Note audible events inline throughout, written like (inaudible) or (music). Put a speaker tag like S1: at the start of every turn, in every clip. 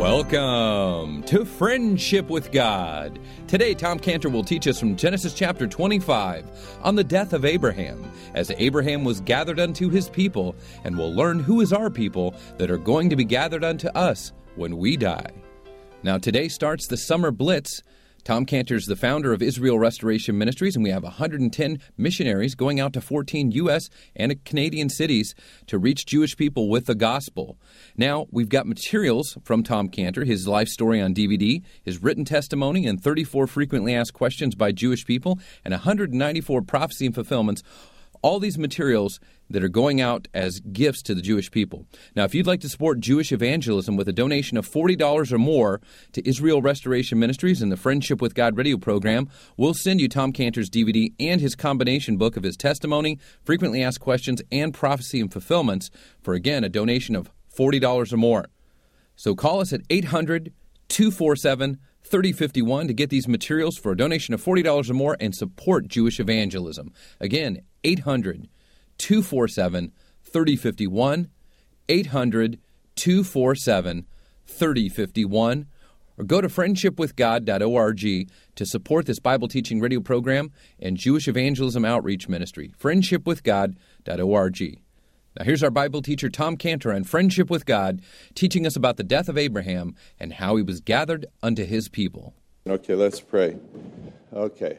S1: Welcome to Friendship with God. Today, Tom Cantor will teach us from Genesis chapter 25 on the death of Abraham, as Abraham was gathered unto his people, and we'll learn who is our people that are going to be gathered unto us when we die. Now, today starts the Summer Blitz. Tom Cantor is the founder of Israel Restoration Ministries, and we have 110 missionaries going out to 14 U.S. and Canadian cities to reach Jewish people with the gospel. Now, we've got materials from Tom Cantor, his life story on DVD, his written testimony, and 34 frequently asked questions by Jewish people, and 194 prophecy and fulfillments all these materials that are going out as gifts to the Jewish people. Now, if you'd like to support Jewish evangelism with a donation of $40 or more to Israel Restoration Ministries and the Friendship with God radio program, we'll send you Tom Cantor's DVD and his combination book of his testimony, frequently asked questions, and prophecy and fulfillments for, again, a donation of $40 or more. So call us at 800 247 3051 to get these materials for a donation of $40 or more and support Jewish evangelism. Again, 800 247 3051. 800 247 3051. Or go to friendshipwithgod.org to support this Bible teaching radio program and Jewish evangelism outreach ministry. Friendshipwithgod.org. Now, here's our Bible teacher, Tom Cantor, on Friendship with God, teaching us about the death of Abraham and how he was gathered unto his people.
S2: Okay, let's pray. Okay.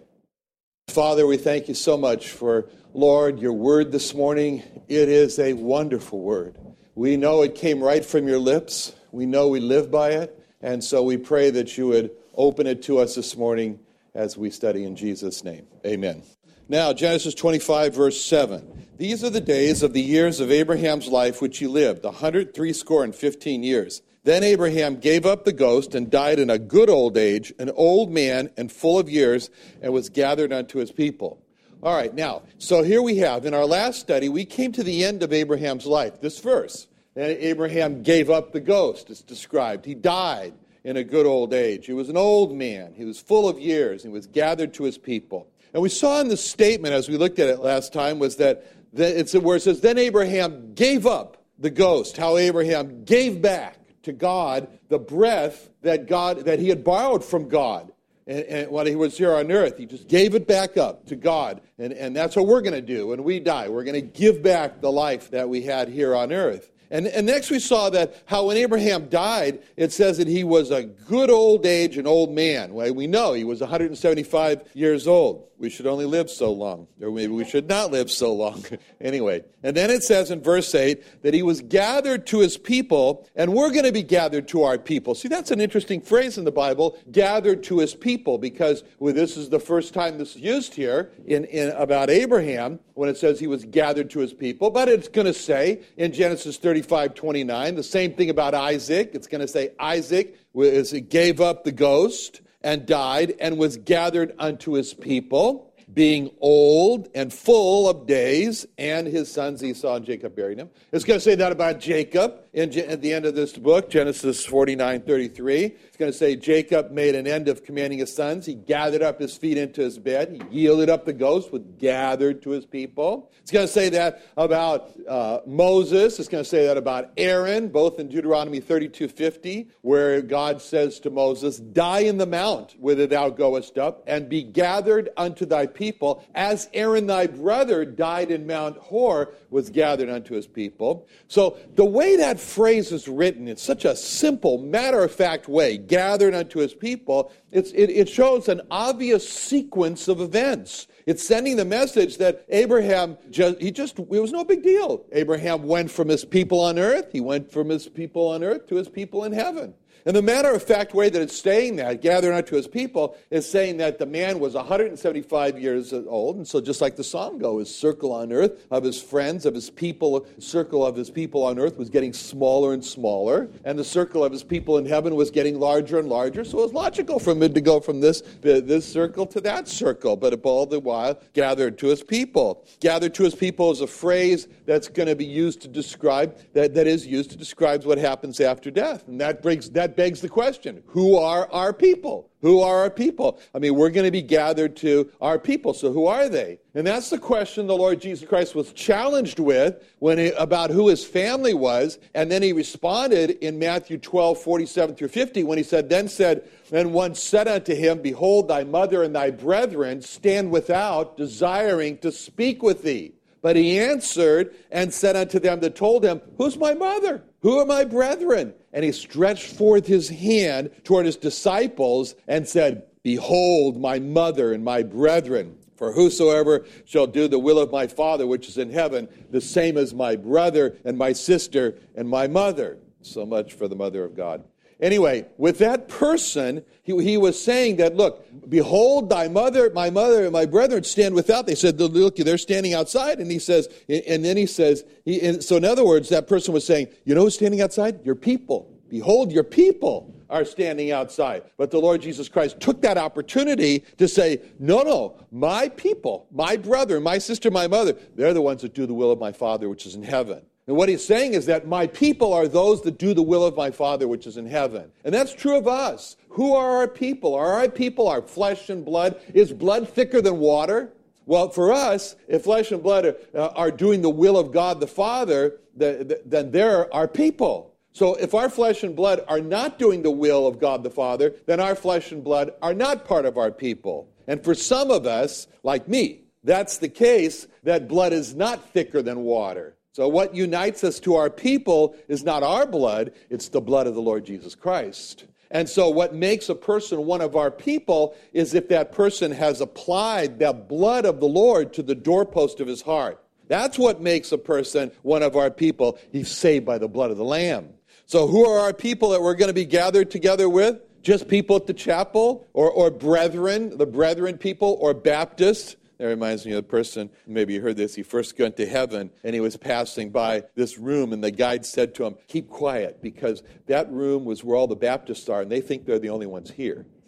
S2: Father, we thank you so much for, Lord, your word this morning. It is a wonderful word. We know it came right from your lips, we know we live by it, and so we pray that you would open it to us this morning as we study in Jesus' name. Amen. Now, Genesis 25, verse 7. These are the days of the years of Abraham's life which he lived, a hundred three score and fifteen years. Then Abraham gave up the ghost and died in a good old age, an old man and full of years, and was gathered unto his people. All right, now, so here we have, in our last study, we came to the end of Abraham's life, this verse. And Abraham gave up the ghost, it's described. He died in a good old age. He was an old man. He was full of years. He was gathered to his people. And we saw in the statement as we looked at it last time was that, it's where it says, Then Abraham gave up the ghost, how Abraham gave back to God the breath that God that he had borrowed from God. And, and, he was here on earth, he just gave it back up to God. And, and that's what we're going to do when we die. We're going to give back the life that we had here on earth. And, and next we saw that how when Abraham died, it says that he was a good old age, an old man. Well, we know he was 175 years old. We should only live so long, or maybe we should not live so long. (laughs) anyway, and then it says in verse 8 that he was gathered to his people, and we're going to be gathered to our people. See, that's an interesting phrase in the Bible, gathered to his people, because well, this is the first time this is used here in, in about Abraham when it says he was gathered to his people. But it's going to say in Genesis 35 29, the same thing about Isaac. It's going to say Isaac was, gave up the ghost and died and was gathered unto his people being old and full of days, and his sons Esau and Jacob buried him. It's going to say that about Jacob in, at the end of this book, Genesis 49 33. It's going to say Jacob made an end of commanding his sons. He gathered up his feet into his bed. He yielded up the ghost, was gathered to his people. It's going to say that about uh, Moses. It's going to say that about Aaron, both in Deuteronomy 32 50, where God says to Moses, Die in the mount whither thou goest up, and be gathered unto thy people, as Aaron thy brother died in Mount Hor, was gathered unto his people. So the way that phrase is written in such a simple, matter of fact way, gathered unto his people, it, it shows an obvious sequence of events. It's sending the message that Abraham just, he just, it was no big deal. Abraham went from his people on earth, he went from his people on earth to his people in heaven. And the matter of fact way that it's saying that, gathering unto his people, is saying that the man was 175 years old. And so, just like the psalm goes, his circle on earth of his friends, of his people, circle of his people on earth was getting smaller and smaller. And the circle of his people in heaven was getting larger and larger. So, it was logical for him to go from this, this circle to that circle. But all the while, gathered to his people. Gathered to his people is a phrase that's going to be used to describe, that, that is used to describe what happens after death. And that brings, that begs the question who are our people? Who are our people? I mean, we're going to be gathered to our people, so who are they? And that's the question the Lord Jesus Christ was challenged with when he, about who his family was. And then he responded in Matthew 12, 47 through 50, when he said, Then said, Then one said unto him, Behold, thy mother and thy brethren stand without, desiring to speak with thee. But he answered and said unto them that told him, Who's my mother? Who are my brethren? And he stretched forth his hand toward his disciples and said, Behold, my mother and my brethren. For whosoever shall do the will of my Father which is in heaven, the same as my brother and my sister and my mother. So much for the mother of God. Anyway, with that person, he, he, was saying that, look, behold, thy mother, my mother, and my brethren stand without. They said, look, they're standing outside. And he says, and then he says, he, so in other words, that person was saying, you know who's standing outside? Your people. Behold, your people are standing outside. But the Lord Jesus Christ took that opportunity to say, no, no, my people, my brother, my sister, my mother, they're the ones that do the will of my Father which is in heaven. And what he's saying is that my people are those that do the will of my Father which is in heaven. And that's true of us. Who are our people? Are our people our flesh and blood? Is blood thicker than water? Well, for us, if flesh and blood are, uh, are doing the will of God the Father, the, the, then they're our people. So if our flesh and blood are not doing the will of God the Father, then our flesh and blood are not part of our people. And for some of us, like me, that's the case that blood is not thicker than water. So, what unites us to our people is not our blood, it's the blood of the Lord Jesus Christ. And so, what makes a person one of our people is if that person has applied the blood of the Lord to the doorpost of his heart. That's what makes a person one of our people. He's saved by the blood of the Lamb. So, who are our people that we're going to be gathered together with? Just people at the chapel, or, or brethren, the brethren people, or Baptists? That reminds me of the person, maybe you heard this, he first went to heaven and he was passing by this room, and the guide said to him, Keep quiet, because that room was where all the Baptists are, and they think they're the only ones here. (laughs)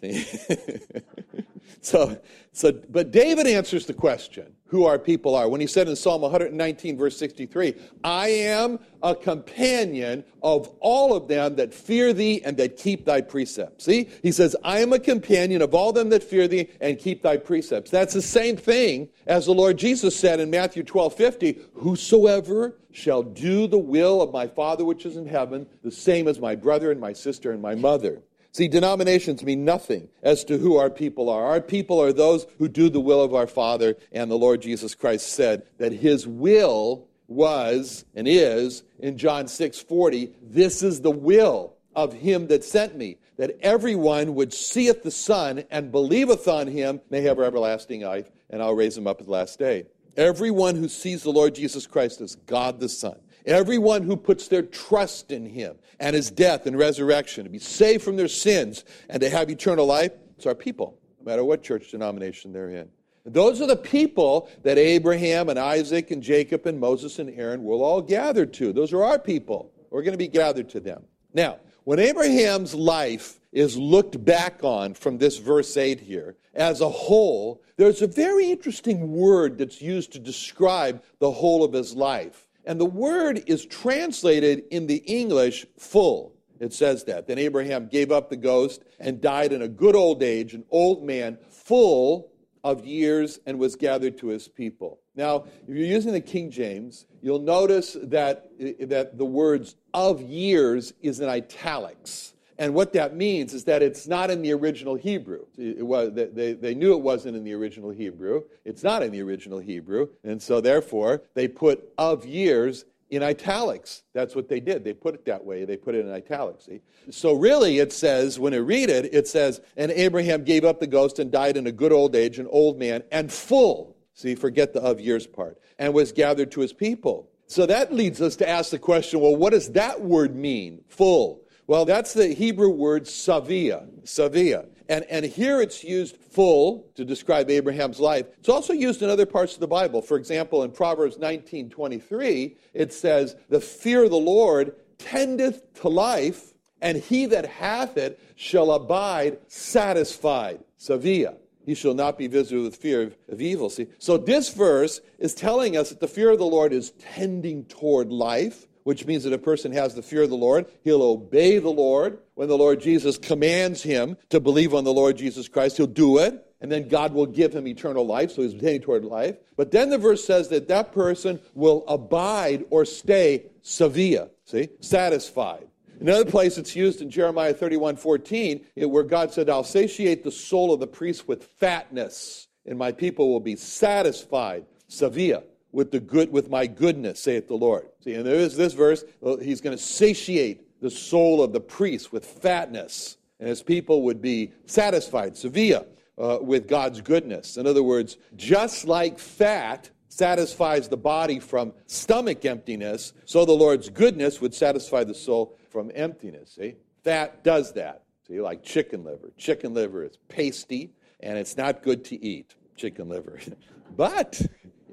S2: (laughs) so, so, but David answers the question who our people are when he said in Psalm 119, verse 63, I am a companion of all of them that fear thee and that keep thy precepts. See, he says, I am a companion of all them that fear thee and keep thy precepts. That's the same thing as the Lord Jesus said in Matthew 12, 50, Whosoever shall do the will of my Father which is in heaven, the same as my brother and my sister and my mother. See, denominations mean nothing as to who our people are. Our people are those who do the will of our Father, and the Lord Jesus Christ said that his will was and is in John 6:40, this is the will of him that sent me, that everyone which seeth the Son and believeth on him may have everlasting life, and I'll raise him up at the last day. Everyone who sees the Lord Jesus Christ as God the Son Everyone who puts their trust in him and his death and resurrection to be saved from their sins and to have eternal life, it's our people, no matter what church denomination they're in. Those are the people that Abraham and Isaac and Jacob and Moses and Aaron will all gather to. Those are our people. We're going to be gathered to them. Now, when Abraham's life is looked back on from this verse 8 here as a whole, there's a very interesting word that's used to describe the whole of his life. And the word is translated in the English full. It says that. Then Abraham gave up the ghost and died in a good old age, an old man, full of years, and was gathered to his people. Now, if you're using the King James, you'll notice that, that the words of years is in italics. And what that means is that it's not in the original Hebrew. It was, they, they knew it wasn't in the original Hebrew. It's not in the original Hebrew. And so, therefore, they put of years in italics. That's what they did. They put it that way. They put it in italics. See? So, really, it says, when you read it, it says, And Abraham gave up the ghost and died in a good old age, an old man, and full. See, forget the of years part. And was gathered to his people. So that leads us to ask the question well, what does that word mean? Full. Well, that's the Hebrew word savea, savea. And, and here it's used full to describe Abraham's life. It's also used in other parts of the Bible. For example, in Proverbs 19 23, it says, The fear of the Lord tendeth to life, and he that hath it shall abide satisfied. Savea. He shall not be visited with fear of, of evil. See? So this verse is telling us that the fear of the Lord is tending toward life which means that a person has the fear of the Lord. He'll obey the Lord. When the Lord Jesus commands him to believe on the Lord Jesus Christ, he'll do it. And then God will give him eternal life, so he's heading toward life. But then the verse says that that person will abide or stay savea, see, satisfied. Another place it's used in Jeremiah 31 14, where God said, I'll satiate the soul of the priest with fatness, and my people will be satisfied, savea, with the good with my goodness, saith the Lord. See, and there is this verse, he's going to satiate the soul of the priest with fatness, and his people would be satisfied, savea, uh, with God's goodness. In other words, just like fat satisfies the body from stomach emptiness, so the Lord's goodness would satisfy the soul from emptiness. See? Fat does that. See, like chicken liver. Chicken liver is pasty and it's not good to eat, chicken liver. (laughs) but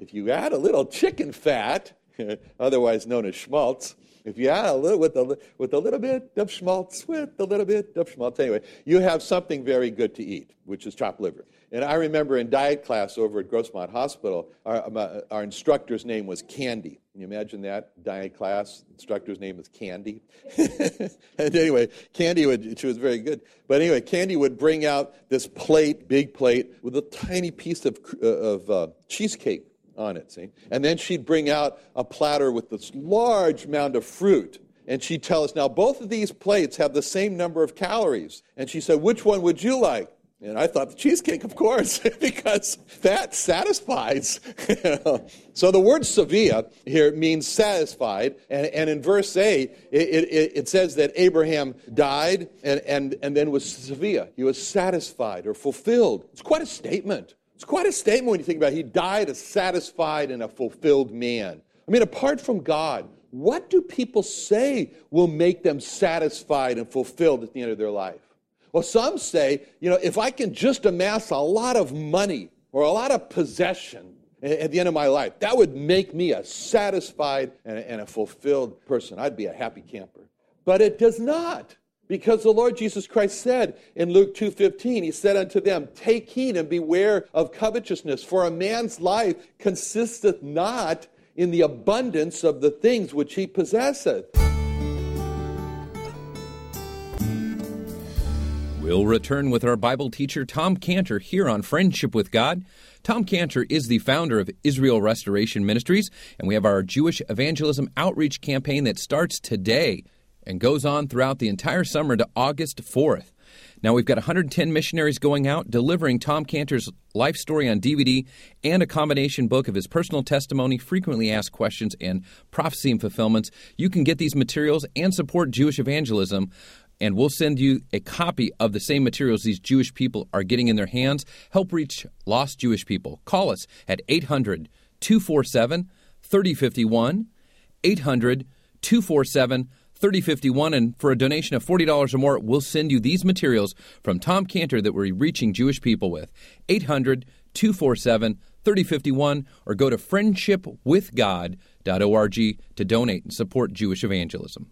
S2: if you add a little chicken fat, (laughs) otherwise known as schmaltz, if you add a little with a, with a little bit of schmaltz, with a little bit of schmaltz, anyway, you have something very good to eat, which is chopped liver. And I remember in diet class over at Grossmont Hospital, our, um, our instructor's name was Candy. Can you imagine that? Diet class, instructor's name is Candy. (laughs) and anyway, Candy would, she was very good. But anyway, Candy would bring out this plate, big plate, with a tiny piece of, uh, of uh, cheesecake on it, see? And then she'd bring out a platter with this large mound of fruit. And she'd tell us, now both of these plates have the same number of calories. And she said, which one would you like? And I thought the cheesecake, of course, (laughs) because that satisfies. (laughs) so the word savea here means satisfied. And, and in verse 8, it, it, it, says that Abraham died and, and, and then was savea. He was satisfied or fulfilled. It's quite a statement. It's quite a statement when you think about it. He died a satisfied and a fulfilled man. I mean, apart from God, what do people say will make them satisfied and fulfilled at the end of their life? Well, some say, you know, if I can just amass a lot of money or a lot of possession at the end of my life, that would make me a satisfied and a fulfilled person. I'd be a happy camper. But it does not. Because the Lord Jesus Christ said in Luke 2:15, he said unto them, "Take heed and beware of covetousness, for a man's life consisteth not in the abundance of the things which he possesseth."
S1: We'll return with our Bible teacher, Tom Cantor, here on Friendship with God. Tom Cantor is the founder of Israel Restoration Ministries, and we have our Jewish Evangelism Outreach campaign that starts today and goes on throughout the entire summer to August 4th. Now, we've got 110 missionaries going out delivering Tom Cantor's life story on DVD and a combination book of his personal testimony, frequently asked questions, and prophecy and fulfillments. You can get these materials and support Jewish evangelism and we'll send you a copy of the same materials these Jewish people are getting in their hands. Help reach lost Jewish people. Call us at 800 247 3051. 800 247 3051. And for a donation of $40 or more, we'll send you these materials from Tom Cantor that we're reaching Jewish people with. 800 247 3051 or go to friendshipwithgod.org to donate and support Jewish evangelism.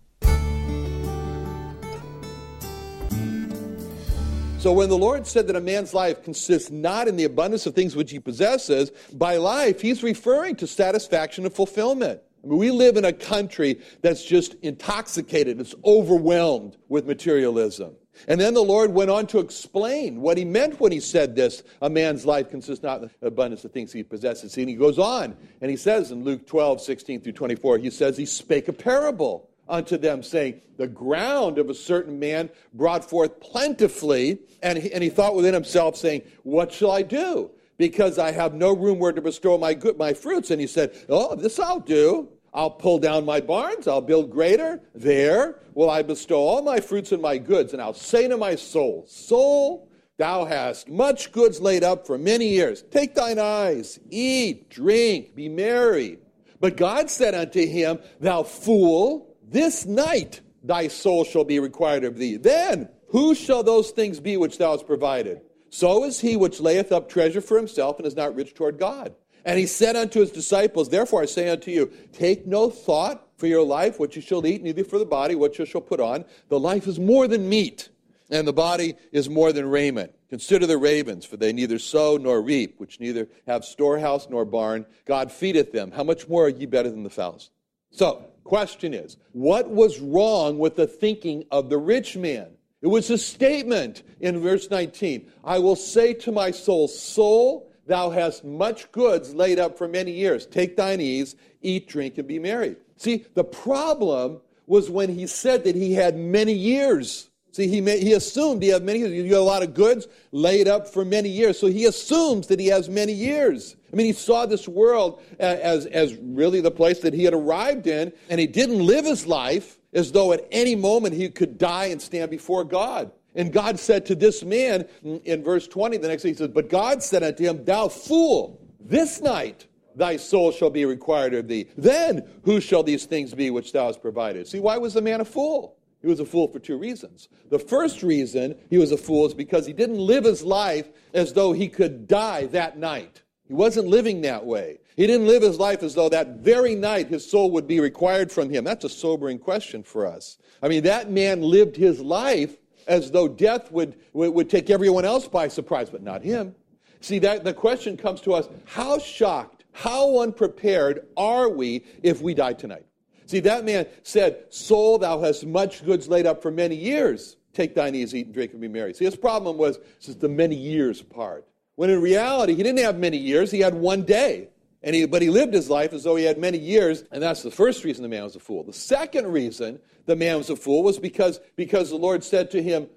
S2: So when the Lord said that a man's life consists not in the abundance of things which he possesses, by life, he's referring to satisfaction and fulfillment. I mean, we live in a country that's just intoxicated, it's overwhelmed with materialism. And then the Lord went on to explain what he meant when he said this a man's life consists not in the abundance of things he possesses. And he goes on and he says in Luke 12, 16 through 24, he says, He spake a parable unto them, saying, The ground of a certain man brought forth plentifully. And he, and he thought within himself, saying, What shall I do? Because I have no room where to bestow my, good, my fruits. And he said, Oh, this I'll do. I'll pull down my barns, I'll build greater. There will I bestow all my fruits and my goods. And I'll say to my soul, Soul, thou hast much goods laid up for many years. Take thine eyes, eat, drink, be merry. But God said unto him, Thou fool, this night thy soul shall be required of thee. Then who shall those things be which thou hast provided? So is he which layeth up treasure for himself and is not rich toward God. And he said unto his disciples, Therefore I say unto you, take no thought for your life, what you shall eat, neither for the body, what you shall put on. The life is more than meat, and the body is more than raiment. Consider the ravens, for they neither sow nor reap, which neither have storehouse nor barn. God feedeth them. How much more are ye better than the fowls? So, Question is, what was wrong with the thinking of the rich man? It was a statement in verse 19 I will say to my soul, Soul, thou hast much goods laid up for many years. Take thine ease, eat, drink, and be merry. See, the problem was when he said that he had many years. See, he, may, he assumed he had many years. You have a lot of goods laid up for many years. So he assumes that he has many years. I mean, he saw this world as, as really the place that he had arrived in, and he didn't live his life as though at any moment he could die and stand before God. And God said to this man in verse 20, the next day, he says, But God said unto him, Thou fool, this night thy soul shall be required of thee. Then who shall these things be which thou hast provided? See, why was the man a fool? He was a fool for two reasons. The first reason he was a fool is because he didn't live his life as though he could die that night. He wasn't living that way. He didn't live his life as though that very night his soul would be required from him. That's a sobering question for us. I mean, that man lived his life as though death would, would, take everyone else by surprise, but not him. See, that the question comes to us how shocked, how unprepared are we if we die tonight? See, that man said, Soul, thou hast much goods laid up for many years. Take thine ease, eat and drink, and be merry. See, his problem was the many years part. When in reality, he didn't have many years, he had one day. And he, but he lived his life as though he had many years, and that's the first reason the man was a fool. The second reason the man was a fool was because, because the Lord said to him,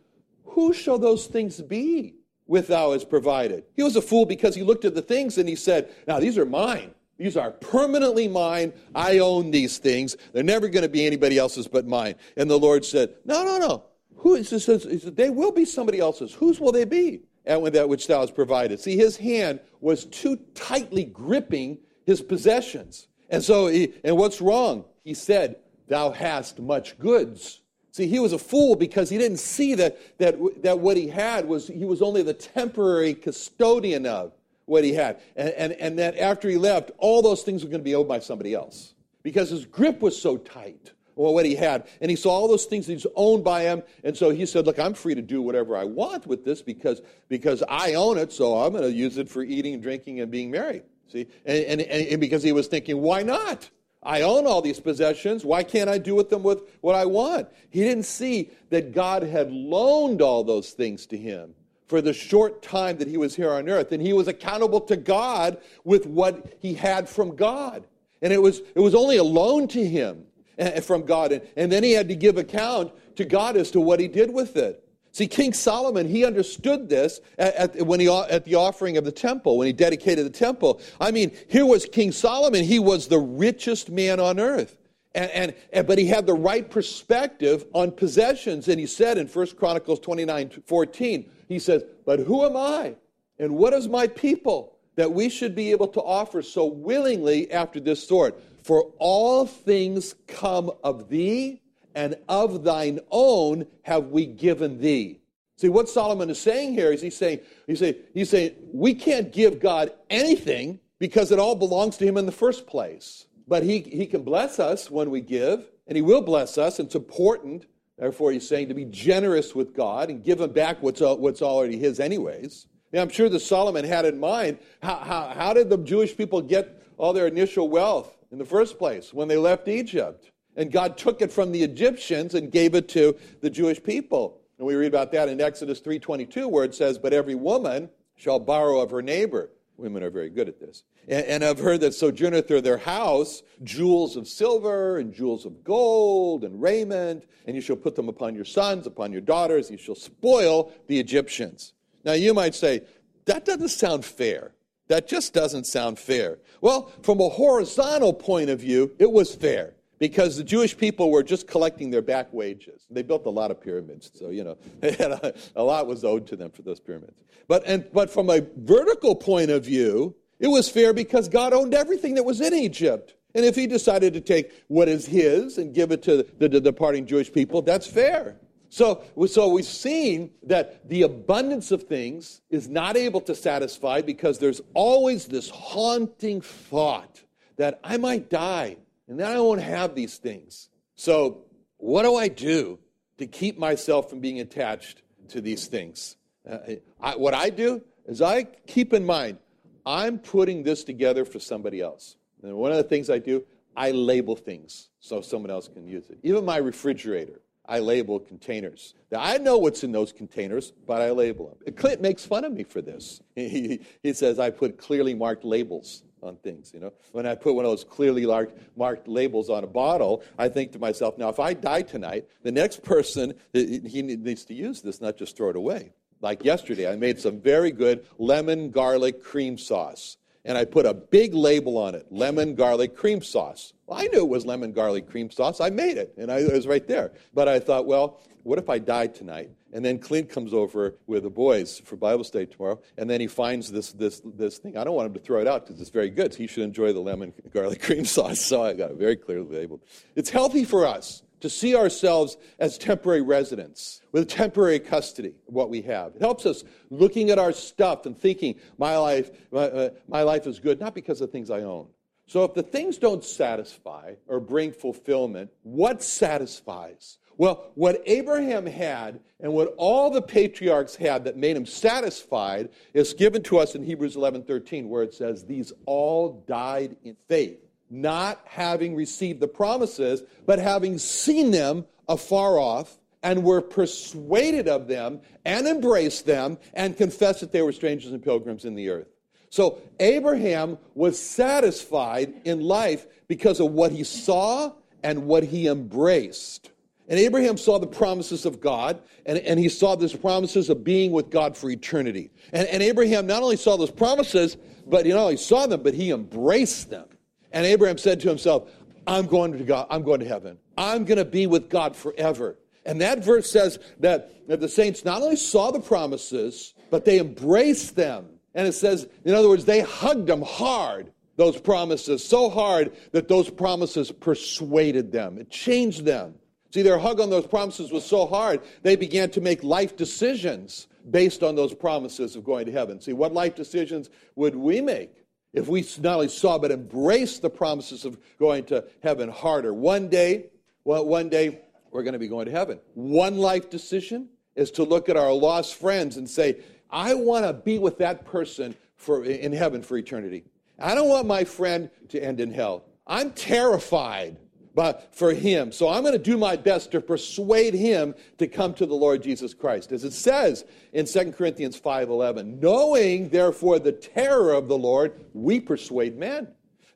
S2: Who shall those things be which thou hast provided? He was a fool because he looked at the things and he said, Now these are mine. These are permanently mine. I own these things. They're never going to be anybody else's but mine. And the Lord said, No, no, no. Who is this? They will be somebody else's. Whose will they be? And with that which thou hast provided. See, his hand was too tightly gripping his possessions. And so, he, and what's wrong? He said, Thou hast much goods. See, he was a fool because he didn't see that, that, that what he had was, he was only the temporary custodian of what he had. And, and, and that after he left, all those things were going to be owed by somebody else because his grip was so tight or what he had. And he saw all those things he's owned by him. And so he said, Look, I'm free to do whatever I want with this because, because I own it, so I'm going to use it for eating, and drinking, and being merry. See? And, and, and because he was thinking, Why not? I own all these possessions. Why can't I do with them with what I want? He didn't see that God had loaned all those things to him for the short time that he was here on earth. And he was accountable to God with what he had from God. And it was, it was only a loan to him Eh, from God. And, and then he had to give account to God as to what he did with it. See, King Solomon, he understood this at, at, when he, at the offering of the temple, when he dedicated the temple. I mean, here was King Solomon. He was the richest man on earth. And, and, and, but he had the right perspective on possessions. And he said in 1 Chronicles 29 14, he says, But who am I? And what is my people that we should be able to offer so willingly after this sort? For all things come of thee, and of thine own have we given thee. See, what Solomon is saying here is he's saying, he's saying, he's saying we can't give God anything because it all belongs to him in the first place. But he, he can bless us when we give, and he will bless us. It's important, therefore, he's saying to be generous with God and give him back what's, what's already his, anyways. Now, I'm sure that Solomon had in mind how, how, how did the Jewish people get all their initial wealth in the first place when they left Egypt? And God took it from the Egyptians and gave it to the Jewish people. And we read about that in Exodus 3:22 where it says, "But every woman shall borrow of her neighbor." Women are very good at this. And, and of her that sojourneth through their house jewels of silver and jewels of gold and raiment, and you shall put them upon your sons, upon your daughters, you shall spoil the Egyptians. Now you might say, that doesn't sound fair. That just doesn't sound fair. Well, from a horizontal point of view, it was fair because the Jewish people were just collecting their back wages. They built a lot of pyramids, so you know (laughs) a, lot was owed to them for those pyramids. But and but from a vertical point of view, it was fair because God owned everything that was in Egypt. And if he decided to take what is his and give it to the, the departing Jewish people, that's fair. So, so we've seen that the abundance of things is not able to satisfy because there's always this haunting thought that I might die and then I won't have these things. So, what do I do to keep myself from being attached to these things? Uh, I, what I do is I keep in mind, I'm putting this together for somebody else. And one of the things I do, I label things. so someone else can use it. Even my refrigerator, I label containers. Now, I know what's in those containers, but I label them. Clint makes fun of me for this. (laughs) He, he says I put clearly marked labels on things. You know, when I put one of those clearly marked, marked labels on a bottle, I think to myself, now if I die tonight, the next person he needs to use this, not just throw it away. Like yesterday, I made some very good lemon garlic cream sauce and I put a big label on it lemon garlic cream sauce. Well, I knew it was lemon garlic cream sauce. I made it, and I, it was right there. But I thought, well, what if I die tonight? And then Clint comes over with the boys for Bible study tomorrow, and then he finds this, this, this thing. I don't want him to throw it out because it's very good. So he should enjoy the lemon garlic (laughs) cream sauce. So I got it very clearly labeled. It's healthy for us to see ourselves as temporary residents with temporary custody what we have. It helps us looking at our stuff and thinking, my life, my, uh, my life is good, not because of things I own. So if the things don't satisfy or bring fulfillment, what satisfies? Well, what Abraham had and what all the patriarchs had that made him satisfied is given to us in Hebrews 11:13 where it says these all died in faith not having received the promises, but having seen them afar off, and were persuaded of them, and embraced them, and confessed that they were strangers and pilgrims in the earth. So Abraham was satisfied in life because of what he saw and what he embraced. And Abraham saw the promises of God, and, and he saw those promises of being with God for eternity. And, and Abraham not only saw those promises, but you know, he saw them, but he embraced them. And Abraham said to himself, I'm going to God, I'm going to heaven. I'm going to be with God forever. And that verse says that, the saints not only saw the promises, but they embraced them. And it says, in other words, they hugged them hard, those promises, so hard that those promises persuaded them. It changed them. See, their hug on those promises was so hard, they began to make life decisions based on those promises of going to heaven. See, what life decisions would we make? If we not only saw but embraced the promises of going to heaven harder. One day, well, one day we're going to be going to heaven. One life decision is to look at our lost friends and say, I want to be with that person for, in heaven for eternity. I don't want my friend to end in hell. I'm terrified but for him. So I'm going to do my best to persuade him to come to the Lord Jesus Christ. As it says in 2 Corinthians 5:11, knowing therefore the terror of the Lord, we persuade men.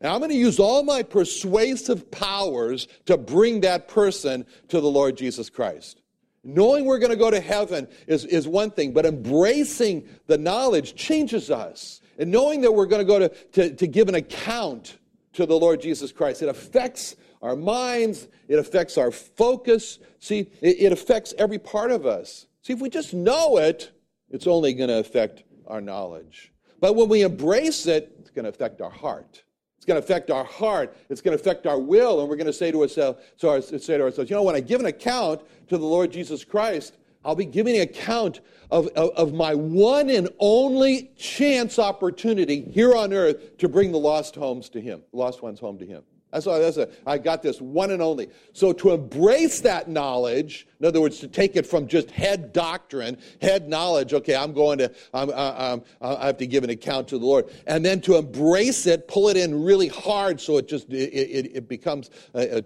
S2: Now I'm going to use all my persuasive powers to bring that person to the Lord Jesus Christ. Knowing we're going to go to heaven is, is one thing, but embracing the knowledge changes us. And knowing that we're going to go to, to, to give an account to the Lord Jesus Christ, it affects our minds, it affects our focus. See, it, affects every part of us. See, if we just know it, it's only going to affect our knowledge. But when we embrace it, it's going to affect our heart. It's going to affect our heart. It's going to affect our will. And we're going to say to ourselves, so our, say to ourselves, you know, when I give an account to the Lord Jesus Christ, I'll be giving an account of, of, of, my one and only chance opportunity here on earth to bring the lost homes to Him, lost ones home to Him. That's why that's a, I got this one and only. So to embrace that knowledge, in other words, to take it from just head doctrine, head knowledge. Okay, I'm going to, I'm, I'm, i have to give an account to the Lord, and then to embrace it, pull it in really hard, so it just it, it, it becomes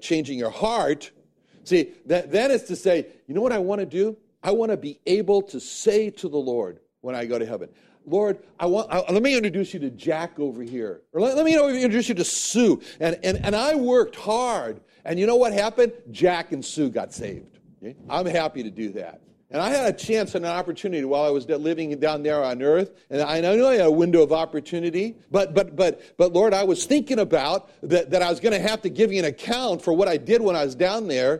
S2: changing your heart. See, that, then it's to say, you know what I want to do? I want to be able to say to the Lord when I go to heaven, Lord, I want, I, let me introduce you to Jack over here. Or let, let me introduce you to Sue. And, and, and I worked hard. And you know what happened? Jack and Sue got saved. I'm happy to do that. And I had a chance and an opportunity while I was living down there on earth. And I know I had a window of opportunity. But, but, but, but Lord, I was thinking about that, that I was going to have to give you an account for what I did when I was down there.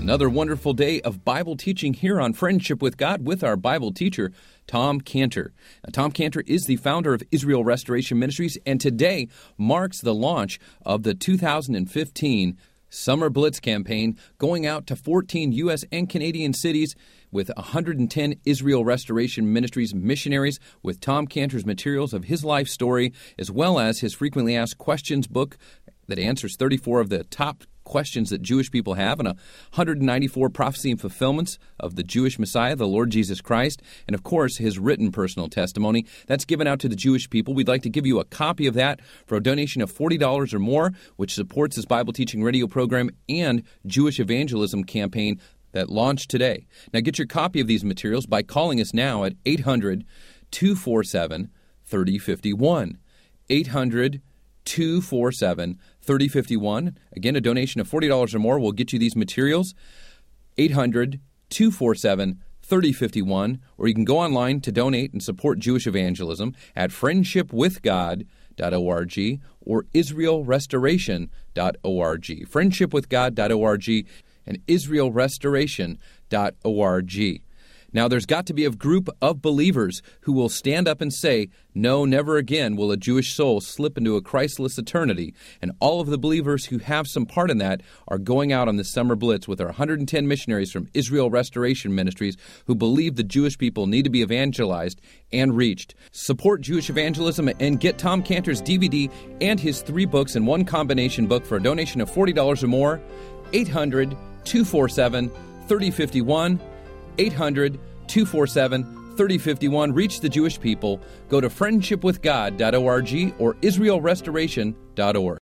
S1: Another wonderful day of Bible teaching here on Friendship with God with our Bible teacher, Tom Cantor. Now, Tom Cantor is the founder of Israel Restoration Ministries, and today marks the launch of the 2015 Summer Blitz campaign going out to 14 U.S. and Canadian cities with 110 Israel Restoration Ministries missionaries with Tom Cantor's materials of his life story, as well as his frequently asked questions book that answers 34 of the top questions that Jewish people have and 194 prophecy and fulfillments of the Jewish Messiah, the Lord Jesus Christ, and of course his written personal testimony. That's given out to the Jewish people. We'd like to give you a copy of that for a donation of $40 or more, which supports this Bible teaching radio program and Jewish evangelism campaign that launched today. Now get your copy of these materials by calling us now at 800 247 3051. 800 247 3051. Again, a donation of $40 or more will get you these materials. 800 247 3051. Or you can go online to donate and support Jewish evangelism at friendshipwithgod.org or israelrestoration.org. Friendshipwithgod.org and israelrestoration.org. Now, there's got to be a group of believers who will stand up and say, No, never again will a Jewish soul slip into a Christless eternity. And all of the believers who have some part in that are going out on the summer blitz with our 110 missionaries from Israel Restoration Ministries who believe the Jewish people need to be evangelized and reached. Support Jewish evangelism and get Tom Cantor's DVD and his three books in one combination book for a donation of $40 or more. 800 247 3051. 800 247 3051. Reach the Jewish people. Go to friendshipwithgod.org or israelrestoration.org.